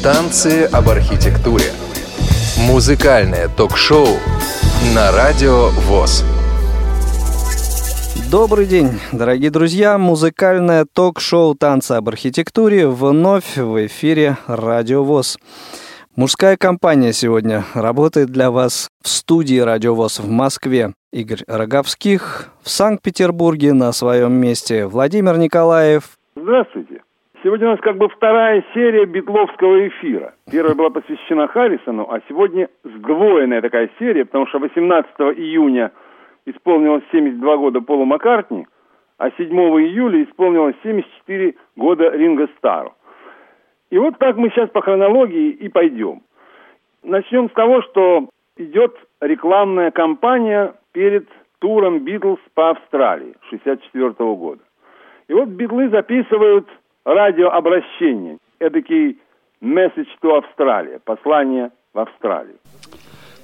Танцы об архитектуре. Музыкальное ток-шоу на радио ВОЗ. Добрый день, дорогие друзья! Музыкальное ток-шоу «Танцы об архитектуре» вновь в эфире «Радио ВОЗ». Мужская компания сегодня работает для вас в студии «Радио ВОЗ» в Москве. Игорь Роговских в Санкт-Петербурге на своем месте. Владимир Николаев. Здравствуйте. Сегодня у нас как бы вторая серия битловского эфира. Первая была посвящена Харрисону, а сегодня сдвоенная такая серия, потому что 18 июня исполнилось 72 года Полу Маккартни, а 7 июля исполнилось 74 года Ринго Стару. И вот так мы сейчас по хронологии и пойдем. Начнем с того, что идет рекламная кампания перед туром Битлз по Австралии 64 года. И вот Битлы записывают радиообращение, эдакий message to Australia, послание в Австралию.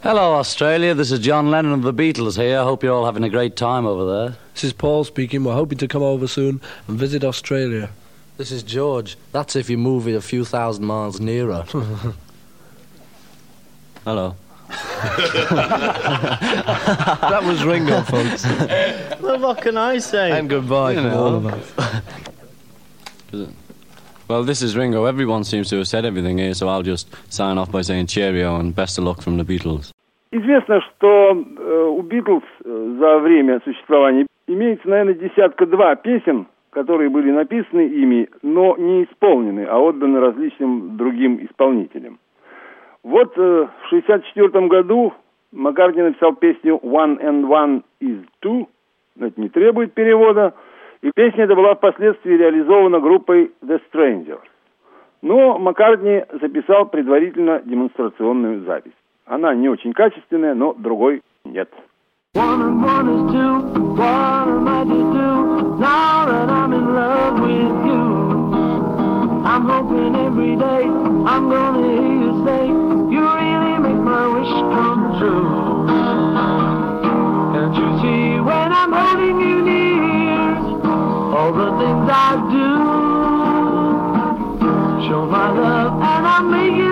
Hello, Australia. This is John Lennon of the Beatles here. I hope you're all having a great time over there. This is Paul speaking. We're hoping to come over soon and visit Australia. This is George. That's if you move it a few thousand miles nearer. Hello. that was Ringo, folks. well, what can I say? And goodbye You from know. all of us. Well, this is Ringo. Everyone seems to have said everything here, so I'll just sign off by saying cheerio and best of luck from the Beatles. Известно, что э, у Битлз э, за время существования имеется, наверное, десятка-два песен, которые были написаны ими, но не исполнены, а отданы различным другим исполнителям. Вот э, в 1964 году Маккартни написал песню «One and One is Two», это не требует перевода, и песня эта была впоследствии реализована группой The Strangers. Но Маккартни записал предварительно демонстрационную запись. Она не очень качественная, но другой нет. Can't you see when I'm holding you all the things I do? Show my love and I'm making it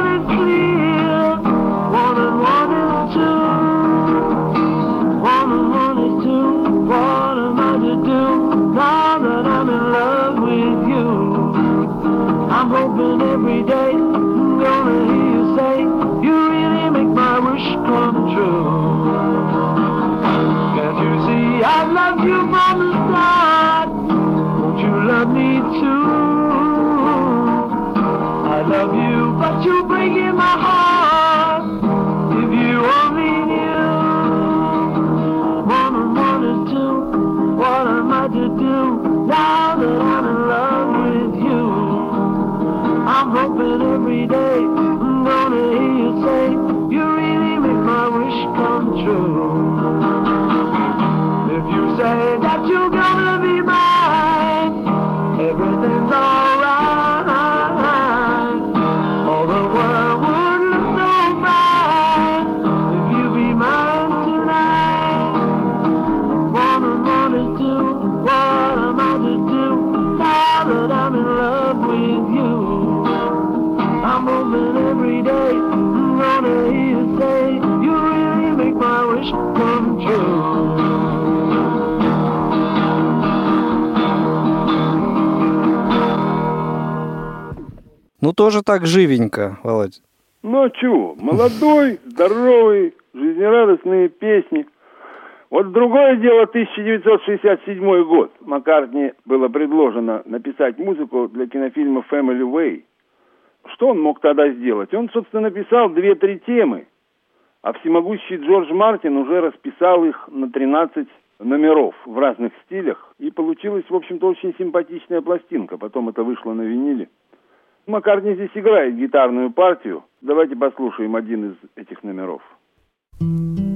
тоже так живенько, Володь. Ну а чего? Молодой, здоровый, жизнерадостные песни. Вот другое дело 1967 год. Маккартни было предложено написать музыку для кинофильма Family Way. Что он мог тогда сделать? Он, собственно, написал две-три темы, а всемогущий Джордж Мартин уже расписал их на 13 номеров в разных стилях, и получилась, в общем-то, очень симпатичная пластинка. Потом это вышло на виниле. Маккартни здесь играет гитарную партию. Давайте послушаем один из этих номеров. One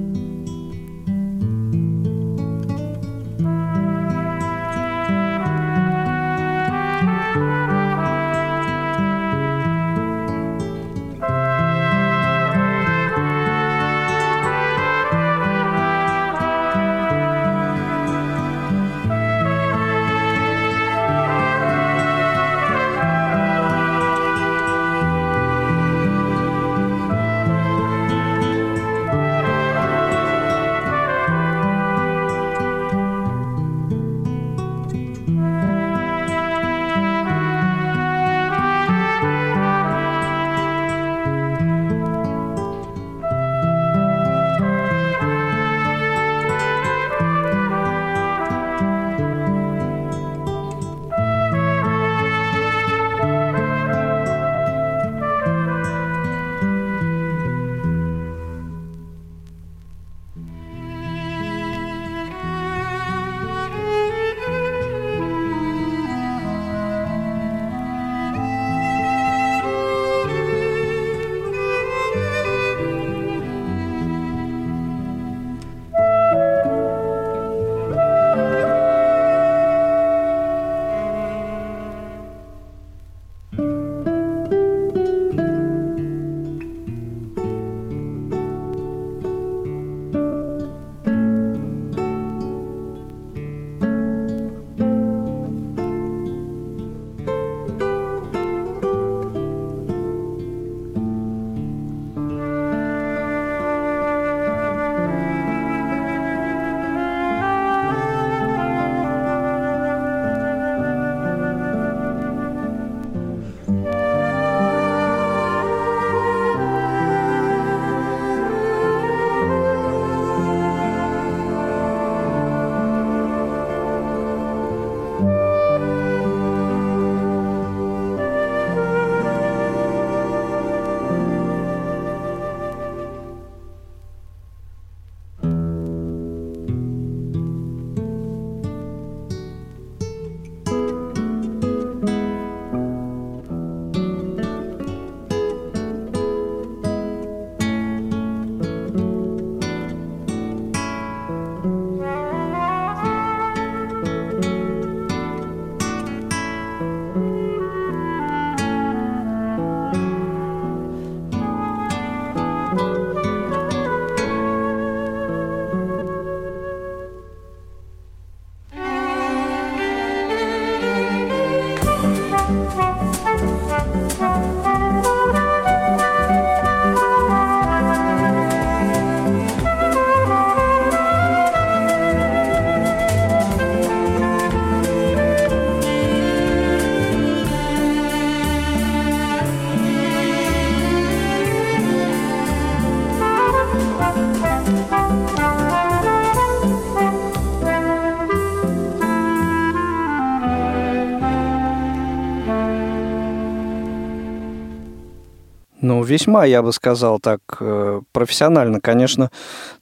Ну, весьма, я бы сказал так, э, профессионально. Конечно,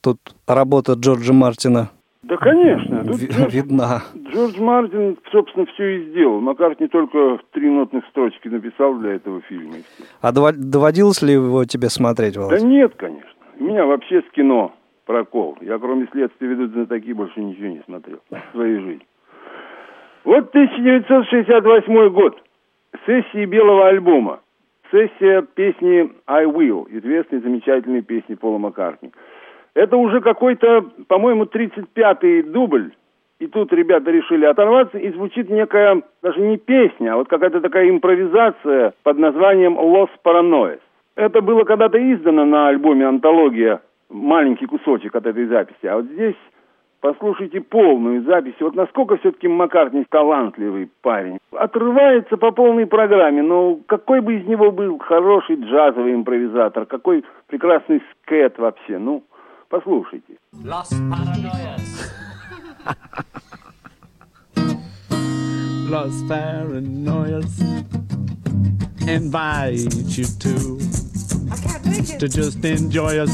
тут работа Джорджа Мартина Да, конечно. Тут Джордж, видна. Джордж Мартин, собственно, все и сделал. Маккартни только три нотных строчки написал для этого фильма. А доводилось ли его тебе смотреть, Да Володь? нет, конечно. У меня вообще с кино прокол. Я кроме следствия ведут знатоки больше ничего не смотрел в своей жизни. Вот 1968 год. Сессии белого альбома. Сессия песни «I Will», известной замечательной песни Пола Маккартни. Это уже какой-то, по-моему, 35-й дубль. И тут ребята решили оторваться, и звучит некая, даже не песня, а вот какая-то такая импровизация под названием «Los Paranoias». Это было когда-то издано на альбоме «Антология», маленький кусочек от этой записи. А вот здесь послушайте полную запись. Вот насколько все-таки Маккартни талантливый парень. Отрывается по полной программе, но какой бы из него был хороший джазовый импровизатор, какой прекрасный скет вообще. Ну, послушайте. Los Paranoias. Los Paranoias invite you to to just enjoy us.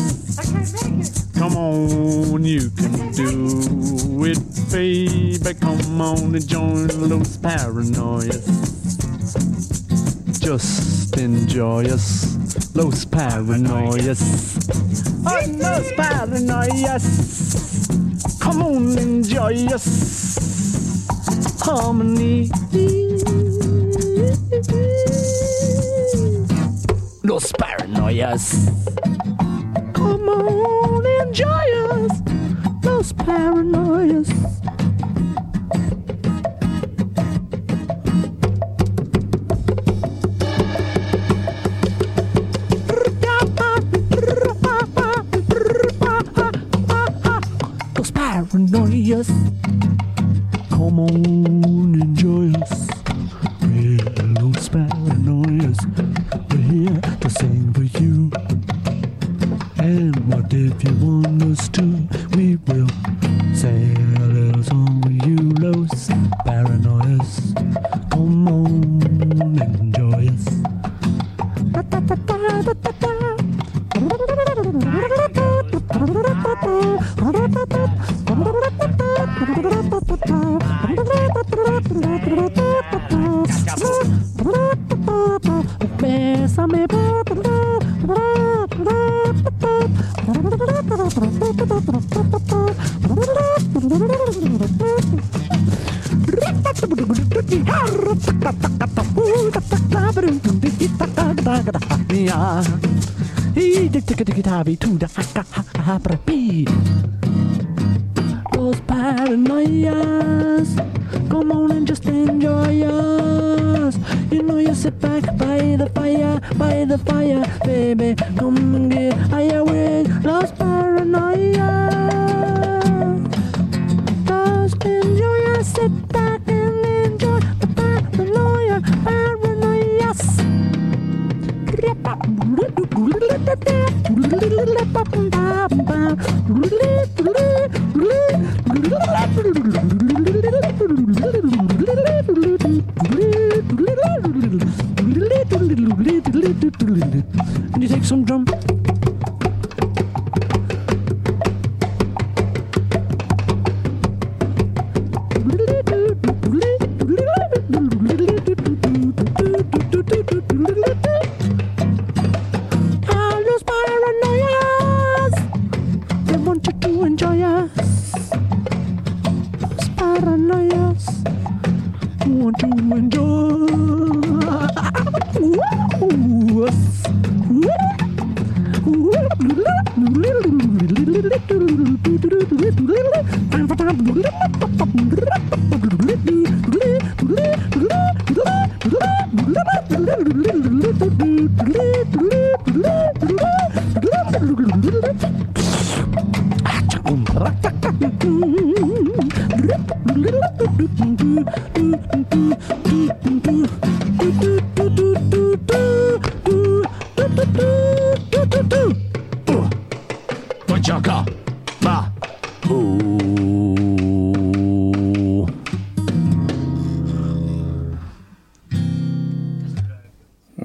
Come on, you can do it, baby. Come on and join Los Paranoias. Just enjoy us, Los Paranoias. Oh, Los Paranoias. Come on, enjoy us. Harmony. Los Paranoias. Come on, enjoy us. Los Paranoias. Los paranoias, come on and just enjoy us. You know you sit back by the fire, by the fire, baby. Come and get higher with los paranoias. syndrome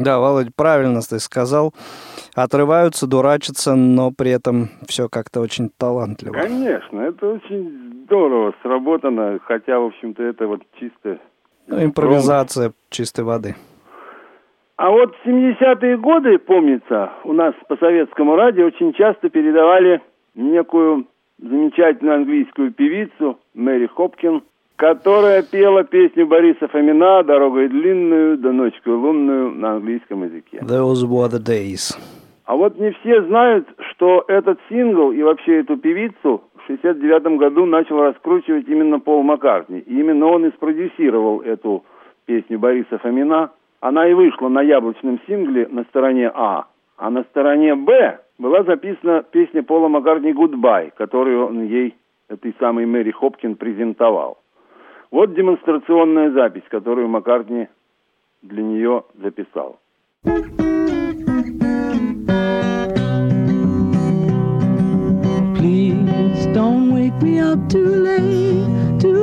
Да, Володь, правильно ты сказал. Отрываются, дурачатся, но при этом все как-то очень талантливо. Конечно, это очень здорово сработано, хотя, в общем-то, это вот чисто... Ну, импровизация чистой воды. А вот в 70-е годы, помнится, у нас по советскому радио очень часто передавали некую замечательную английскую певицу Мэри Хопкин, которая пела песню Бориса Фомина «Дорогой длинную, да ночью лунную» на английском языке. Those were the days. А вот не все знают, что этот сингл и вообще эту певицу в 69 году начал раскручивать именно Пол Маккартни. И именно он и спродюсировал эту песню Бориса Фомина. Она и вышла на яблочном сингле на стороне А. А на стороне Б была записана песня Пола Маккартни «Goodbye», которую он ей, этой самой Мэри Хопкин, презентовал. Вот демонстрационная запись, которую Маккартни для нее записал. Please don't wake me up too late. Tomorrow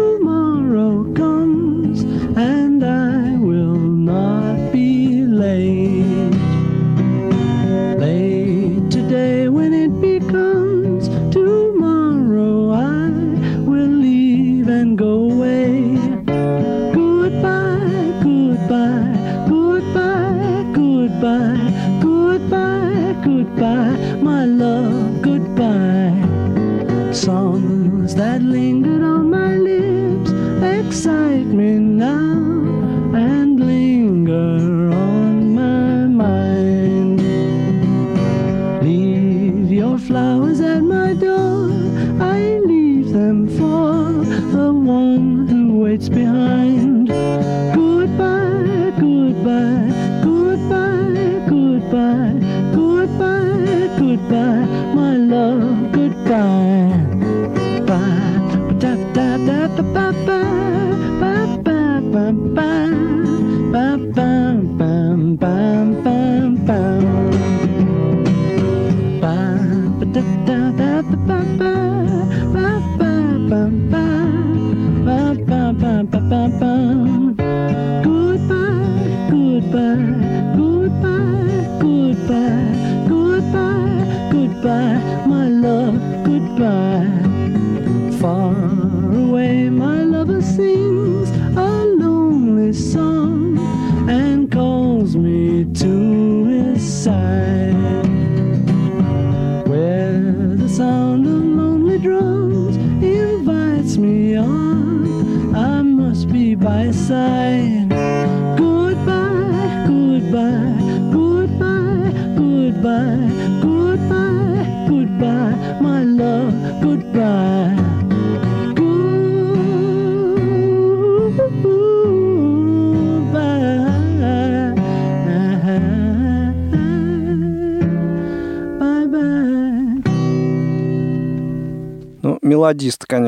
So.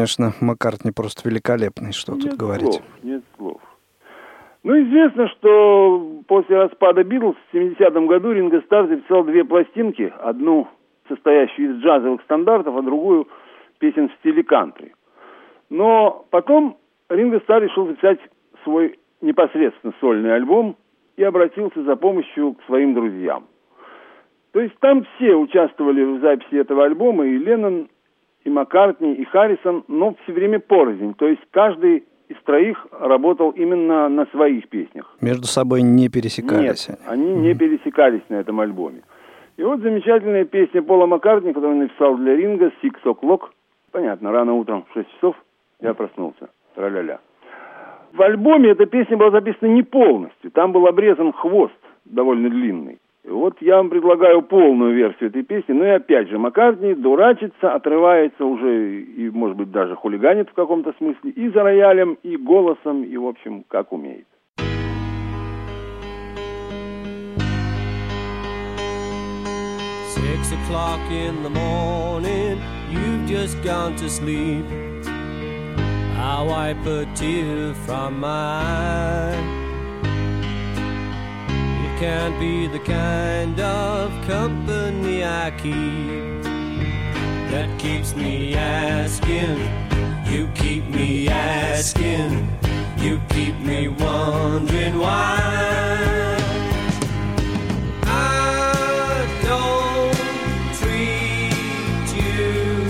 Конечно, Маккартни просто великолепный, что тут нет говорить. слов, нет слов. Ну, известно, что после распада Битлз в 70-м году Ринго Старр записал две пластинки. Одну, состоящую из джазовых стандартов, а другую песен в стиле кантри. Но потом Ринго Старр решил записать свой непосредственно сольный альбом и обратился за помощью к своим друзьям. То есть там все участвовали в записи этого альбома, и Леннон, и Маккартни, и Харрисон, но все время порознь. То есть каждый из троих работал именно на своих песнях. Между собой не пересекались Нет, они. они не пересекались на этом альбоме. И вот замечательная песня Пола Маккартни, которую он написал для Ринга, «Six O'Clock». Понятно, рано утром, в 6 часов, я проснулся. Тра-ля-ля. В альбоме эта песня была записана не полностью. Там был обрезан хвост довольно длинный. Вот я вам предлагаю полную версию этой песни. Ну и опять же, Маккартни дурачится, отрывается уже и, может быть, даже хулиганит в каком-то смысле и за роялем, и голосом, и, в общем, как умеет. Six o'clock in the morning, you've just gone to sleep. I wipe a tear from my eye. Can't be the kind of company I keep that keeps me asking. You keep me asking. You keep me wondering why. I don't treat you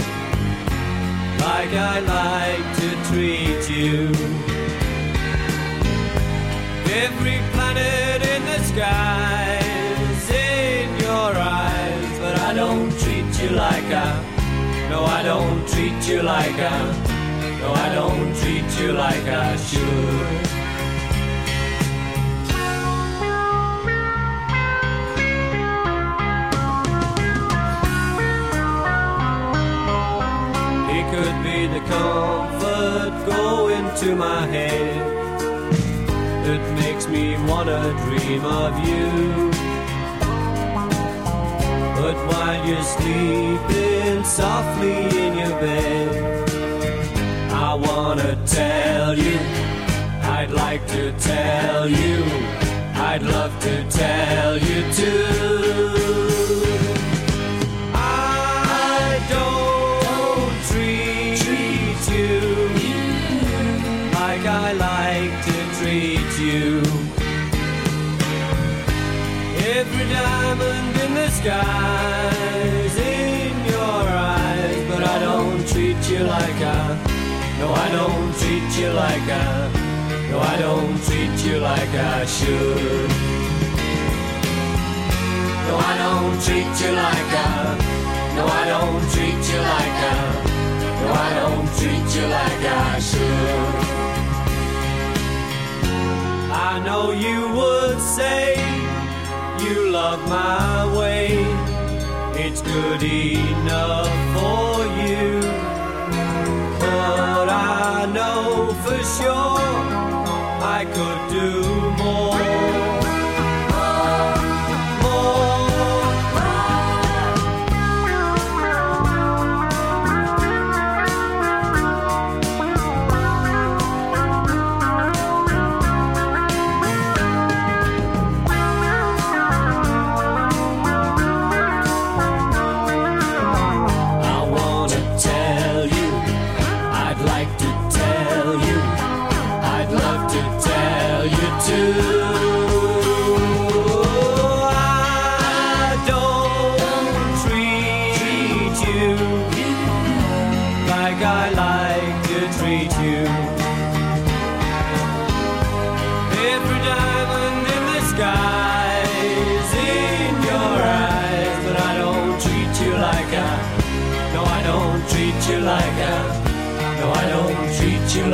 like I like to treat you. No, I don't treat you like I. No, I don't treat you like I should. It could be the comfort going to my head that makes me wanna dream of you. But while you're sleeping softly in your bed, I wanna tell you, I'd like to tell you, I'd love to tell you too. I like I. No, I don't treat you like I should. No, I don't treat you like I. No, I don't treat you like I. No, I don't treat you like I should. I know you would say you love my way. It's good enough for you. But I know for sure I could do more.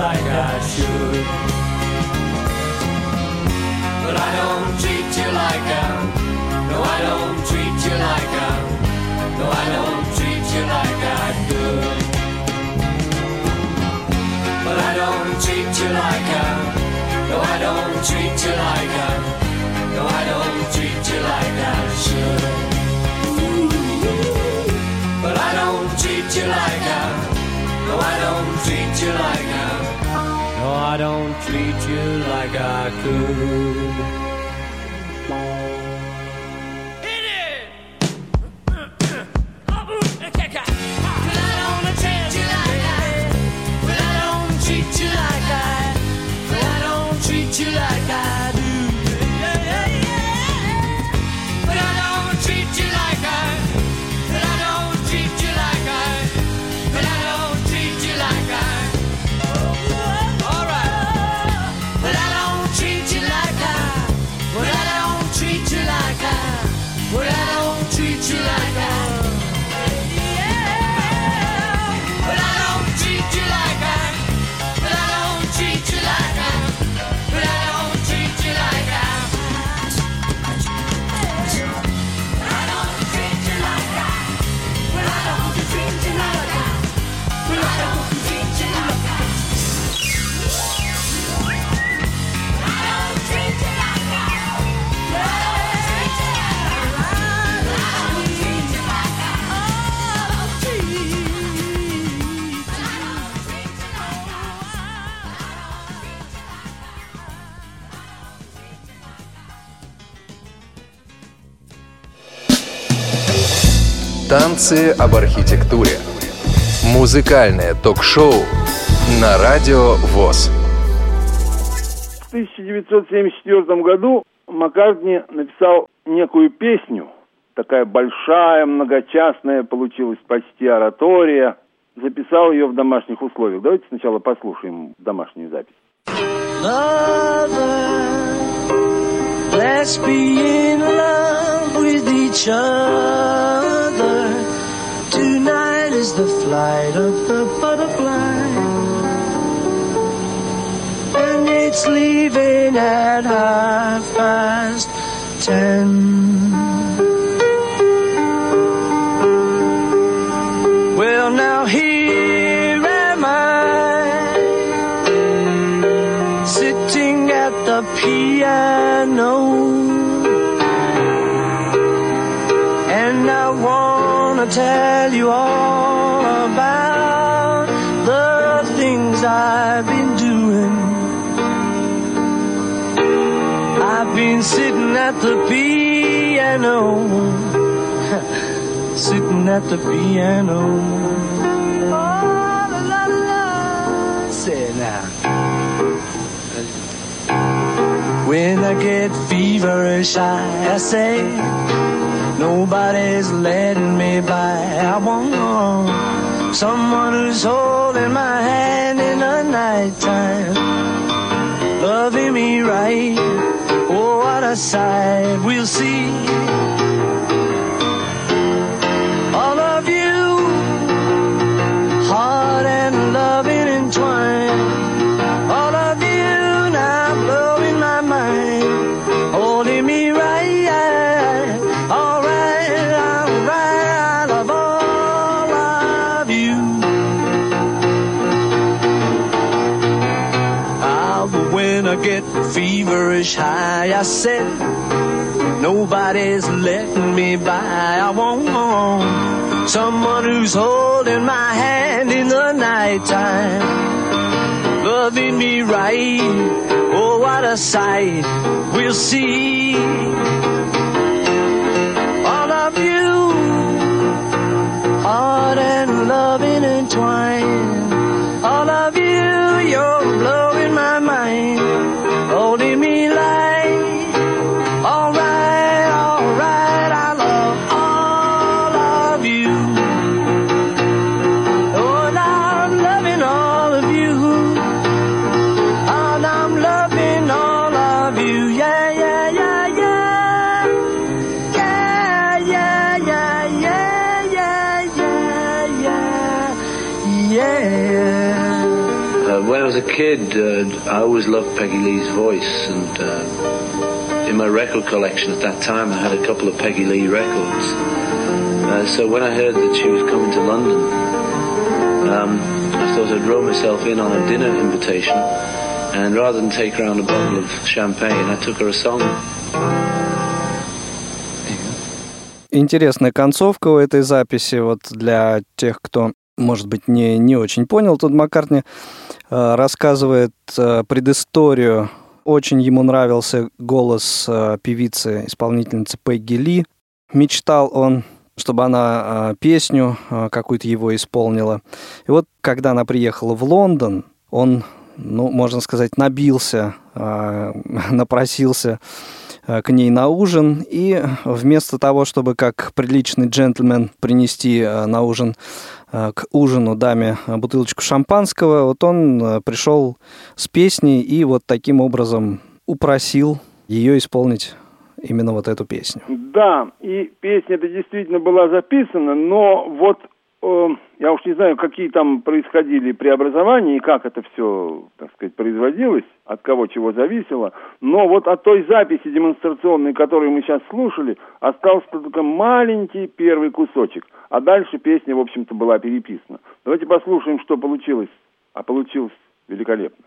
Like I should. But I don't treat you like I. No, I don't treat you like I. No, I don't treat you like I could. But I don't treat you like I. No, I don't treat you like I. No, I don't treat you like I should. But I don't treat you like I. No, I don't treat you like I. I don't treat you like I could. Танцы об архитектуре. Музыкальное ток-шоу на Радио ВОЗ. В 1974 году Маккартни написал некую песню, такая большая, многочастная, получилась почти оратория, записал ее в домашних условиях. Давайте сначала послушаем домашнюю запись. Let's be in love with each other. Tonight is the flight of the butterfly. And it's leaving at half past ten. Sitting at the piano. Oh, la, la, la. Say now. When I get feverish, I, I say, nobody's letting me by. I want someone who's holding my hand in the nighttime, loving me right. Oh, what a sight we'll see. Entwined. All of you now blowing my mind, holding me right. All right, all right, I love all of you. Ah, but when I get feverish high, I said, nobody's letting me by. I want someone who's holding my hand in the nighttime loving me right. Oh, what a sight we'll see. All of you, heart and loving entwined. All of you, you're blowing I always loved Peggy Lee's voice, and uh, in my record collection at that time, I had a couple of Peggy Lee records. Uh, so when I heard that she was coming to London, um, I thought I'd roll myself in on a dinner invitation, and rather than take round a bottle of champagne, I took her a song. Интересная концовка у этой записи. Вот для тех, кто, может быть, не, не очень понял, тут Маккартни э, рассказывает э, предысторию. Очень ему нравился голос э, певицы, исполнительницы Пегги Ли. Мечтал он, чтобы она песню какую-то его исполнила. И вот, когда она приехала в Лондон, он, ну, можно сказать, набился, напросился к ней на ужин, и вместо того, чтобы как приличный джентльмен принести на ужин к ужину даме э, бутылочку шампанского, вот он э, пришел с песней и вот таким образом упросил ее исполнить именно вот эту песню. Да, и песня эта действительно была записана, но вот э, я уж не знаю, какие там происходили преобразования и как это все, так сказать, производилось, от кого чего зависело, но вот от той записи демонстрационной, которую мы сейчас слушали, остался только маленький первый кусочек, а дальше песня, в общем-то, была переписана. Давайте послушаем, что получилось, а получилось великолепно.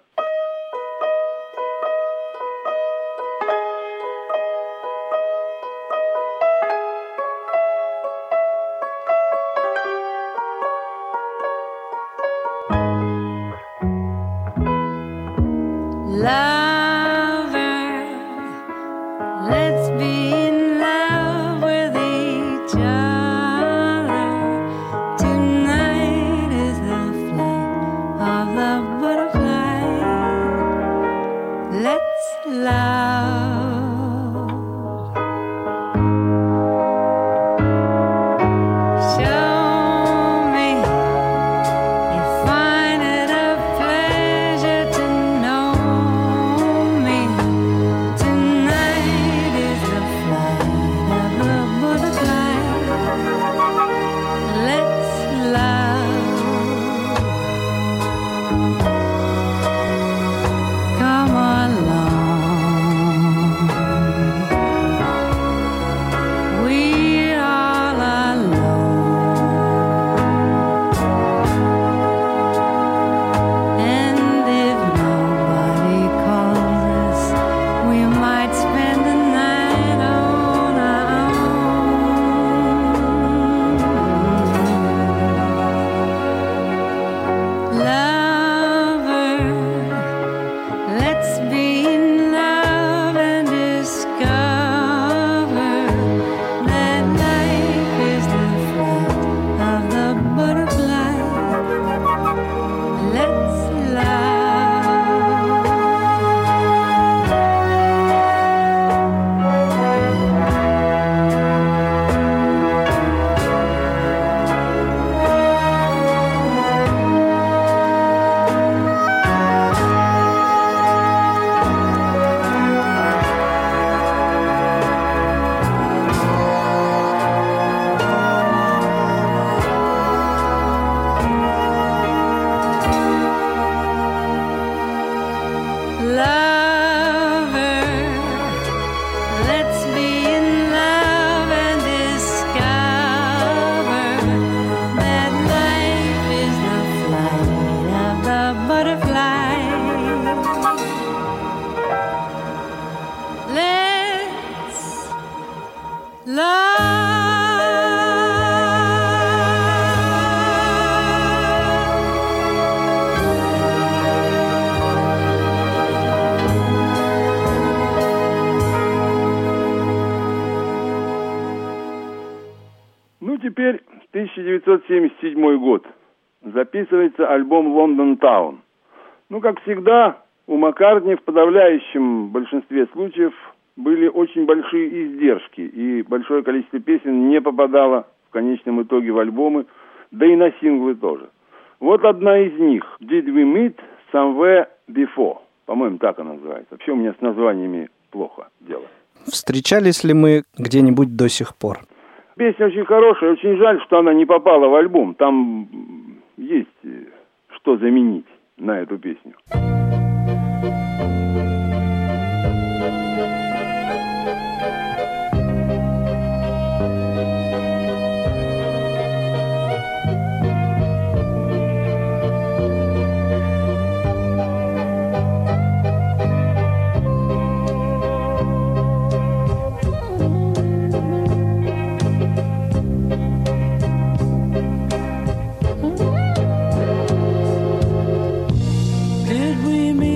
1977 год. Записывается альбом «Лондон Таун». Ну, как всегда, у Маккартни в подавляющем большинстве случаев были очень большие издержки, и большое количество песен не попадало в конечном итоге в альбомы, да и на синглы тоже. Вот одна из них «Did we meet somewhere before?» По-моему, так она называется. Вообще у меня с названиями плохо дело. Встречались ли мы где-нибудь до сих пор? Песня очень хорошая, очень жаль, что она не попала в альбом. Там есть э, что заменить на эту песню. did we meet?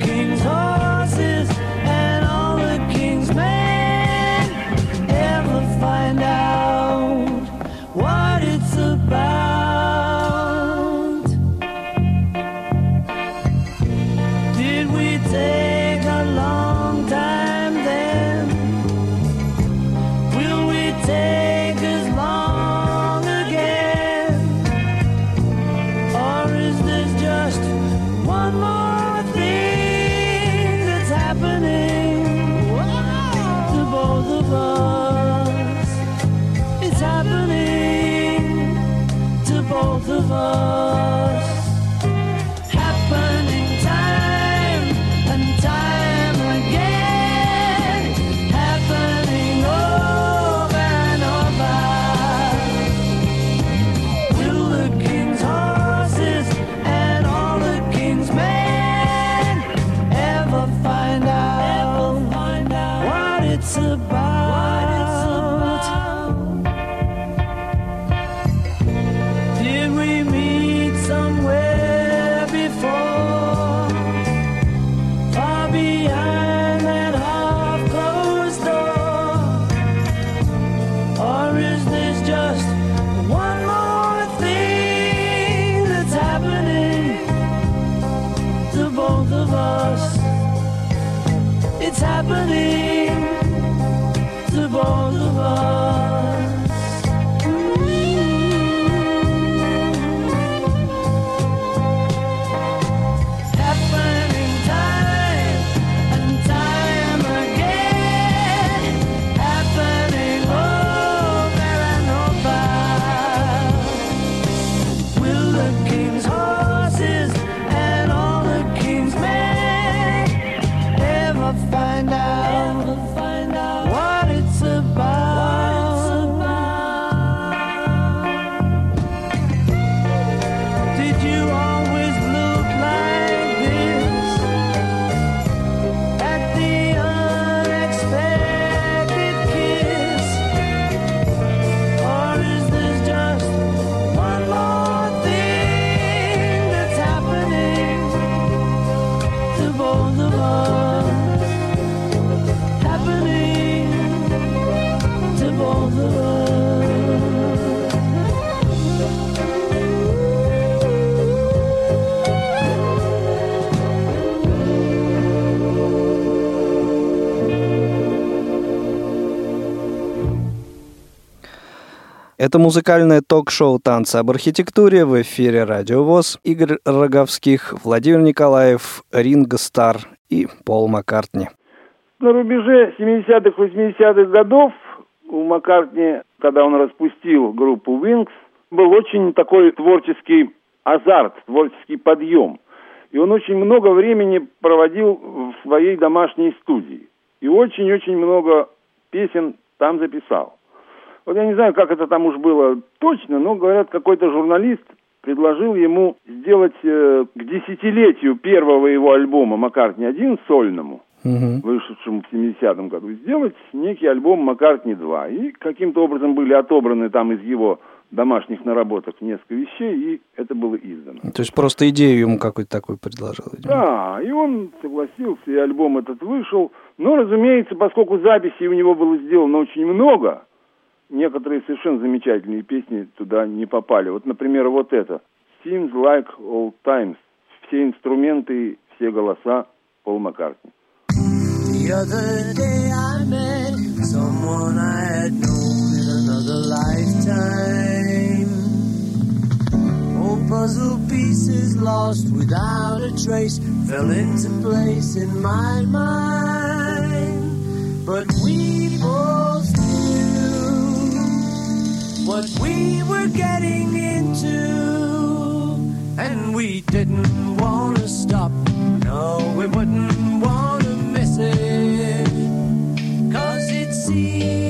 king's Это музыкальное ток-шоу «Танцы об архитектуре» в эфире Радио ВОЗ. Игорь Роговских, Владимир Николаев, Ринго Стар и Пол Маккартни. На рубеже 70-х, 80-х годов у Маккартни, когда он распустил группу Wings, был очень такой творческий азарт, творческий подъем. И он очень много времени проводил в своей домашней студии. И очень-очень много песен там записал. Вот я не знаю, как это там уж было точно, но, говорят, какой-то журналист предложил ему сделать э, к десятилетию первого его альбома «Маккартни-1» сольному, вышедшему в 70-м году, сделать некий альбом «Маккартни-2». И каким-то образом были отобраны там из его домашних наработок несколько вещей, и это было издано. То есть просто идею ему какую-то такую предложил. видимо. Да, и он согласился, и альбом этот вышел. Но, разумеется, поскольку записей у него было сделано очень много, некоторые совершенно замечательные песни туда не попали. Вот, например, вот это. Seems like old times. Все инструменты, все голоса Пол Маккартни. Puzzle pieces lost without a trace fell into place in my mind. But we both what we were getting into, and we didn't want to stop. No, we wouldn't want to miss it. Cause it seems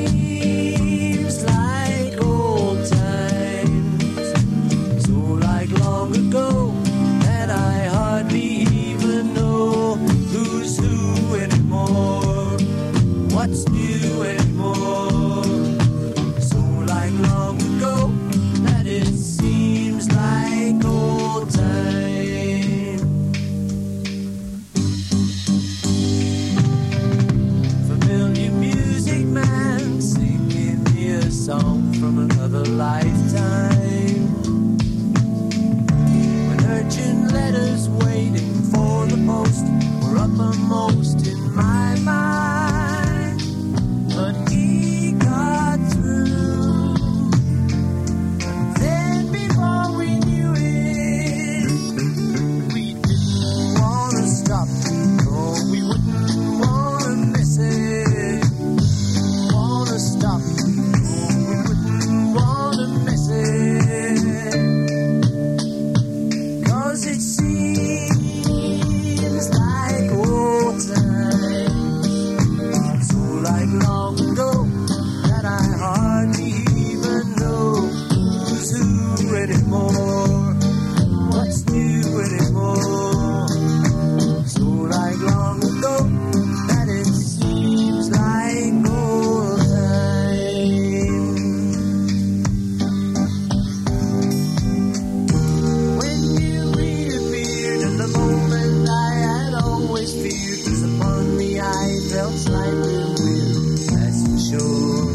felt slightly weird, that's for sure.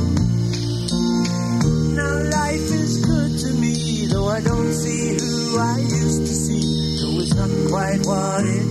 Now life is good to me, though I don't see who I used to see. Though it's not quite what it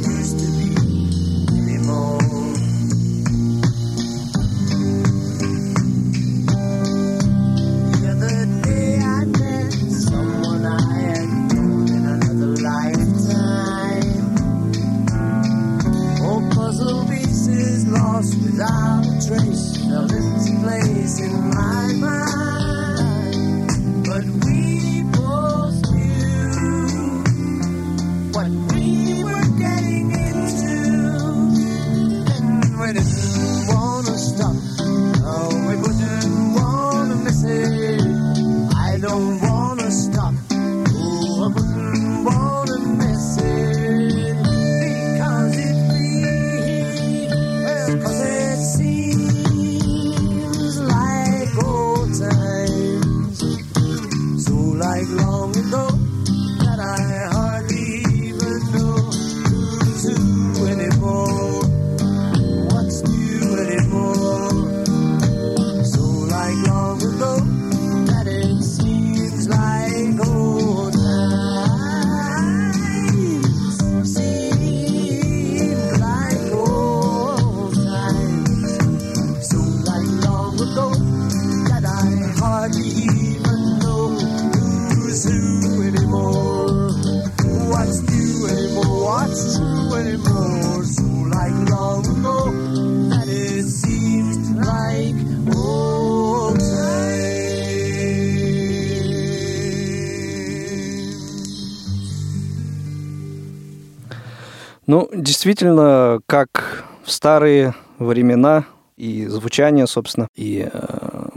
Ну, действительно, как в старые времена и звучание, собственно, и э,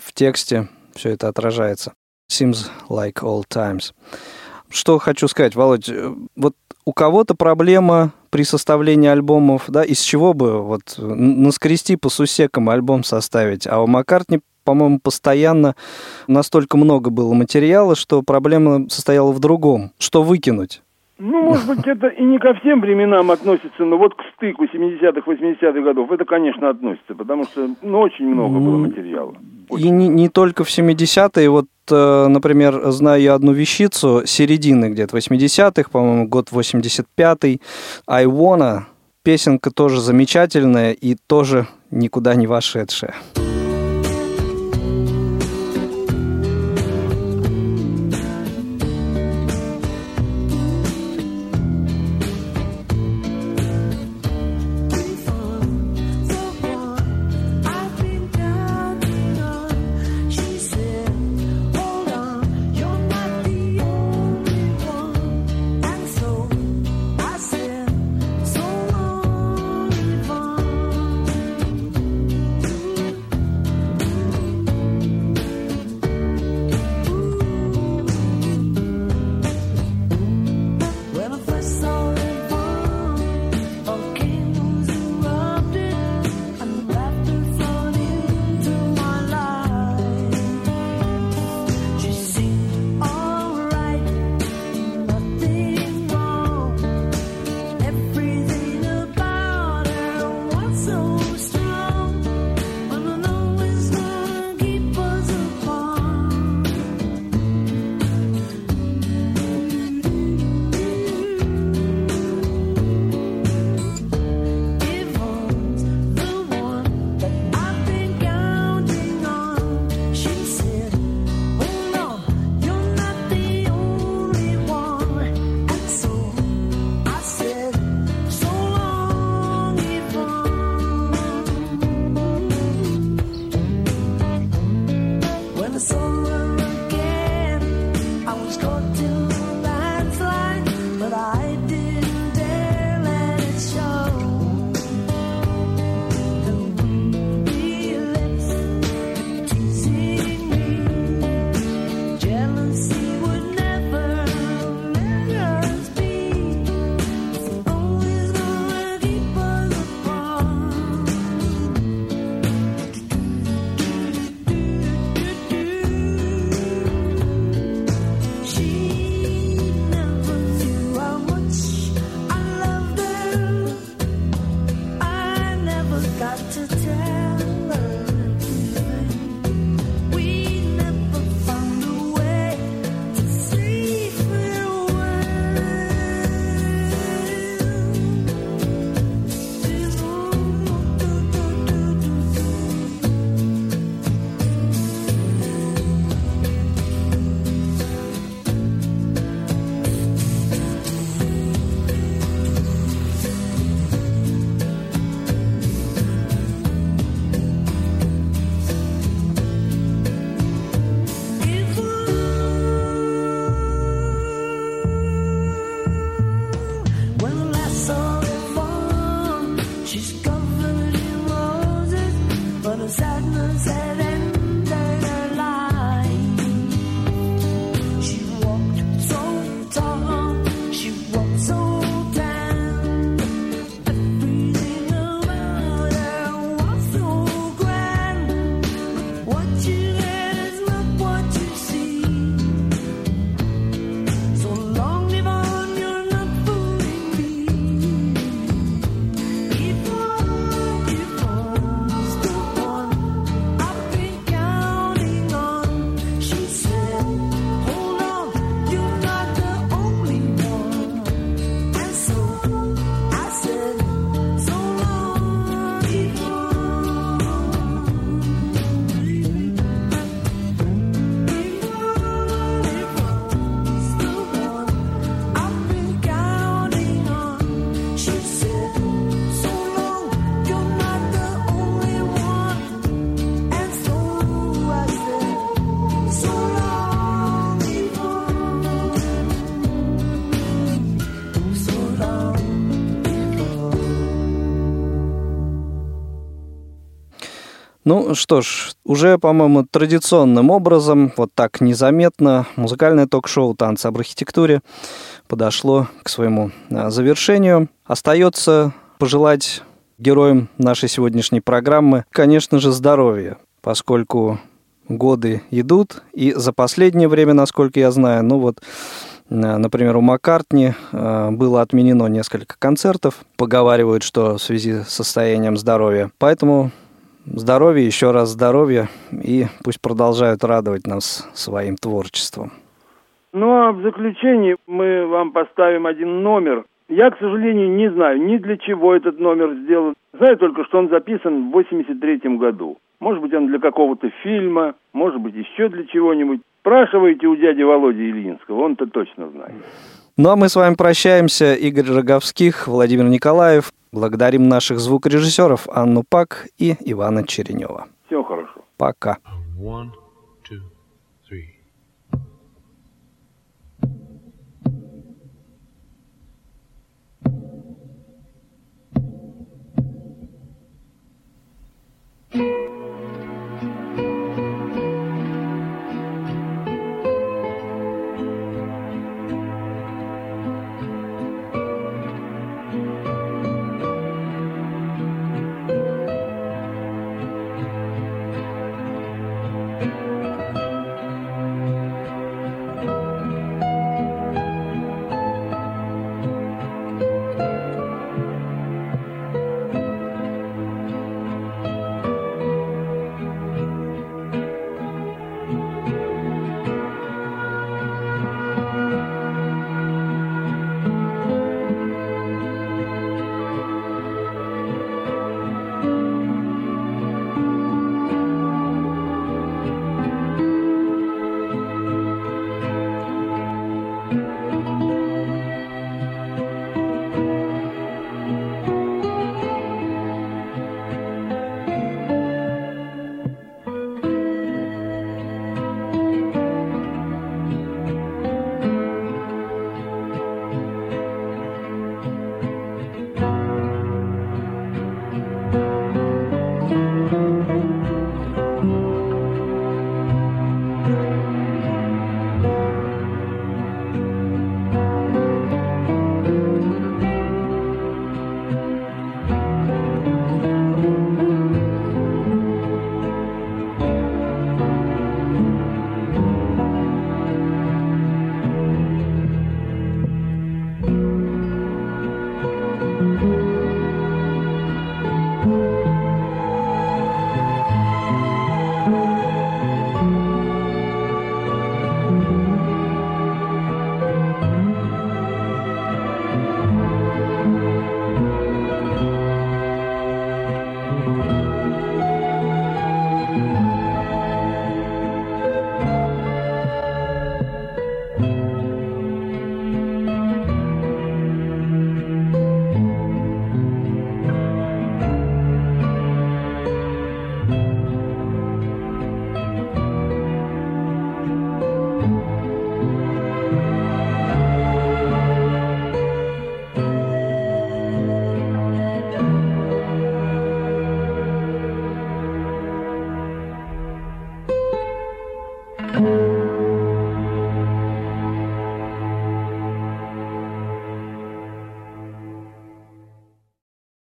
в тексте все это отражается. Seems like old times. Что хочу сказать, Володь, э, вот у кого-то проблема при составлении альбомов, да, из чего бы вот н- наскрести по сусекам альбом составить, а у Маккартни по-моему, постоянно настолько много было материала, что проблема состояла в другом. Что выкинуть? Ну, может быть, это и не ко всем временам относится, но вот к стыку 70-х, 80-х годов это, конечно, относится, потому что ну, очень много было материала. И не, не только в 70-е. Вот, э, например, знаю я одну вещицу середины где-то 80-х, по-моему, год 85-й. I Wanna. Песенка тоже замечательная и тоже никуда не вошедшая. Ну что ж, уже, по-моему, традиционным образом, вот так незаметно, музыкальное ток-шоу «Танцы об архитектуре» подошло к своему а, завершению. Остается пожелать героям нашей сегодняшней программы, конечно же, здоровья, поскольку годы идут, и за последнее время, насколько я знаю, ну вот, например, у Маккартни а, было отменено несколько концертов, поговаривают, что в связи с состоянием здоровья. Поэтому здоровья, еще раз здоровья, и пусть продолжают радовать нас своим творчеством. Ну а в заключение мы вам поставим один номер. Я, к сожалению, не знаю ни для чего этот номер сделан. Знаю только, что он записан в 83 году. Может быть, он для какого-то фильма, может быть, еще для чего-нибудь. Спрашивайте у дяди Володи Ильинского, он-то точно знает. Ну а мы с вами прощаемся. Игорь Роговских, Владимир Николаев. Благодарим наших звукорежиссеров Анну Пак и Ивана Черенева. Всего хорошо. Пока.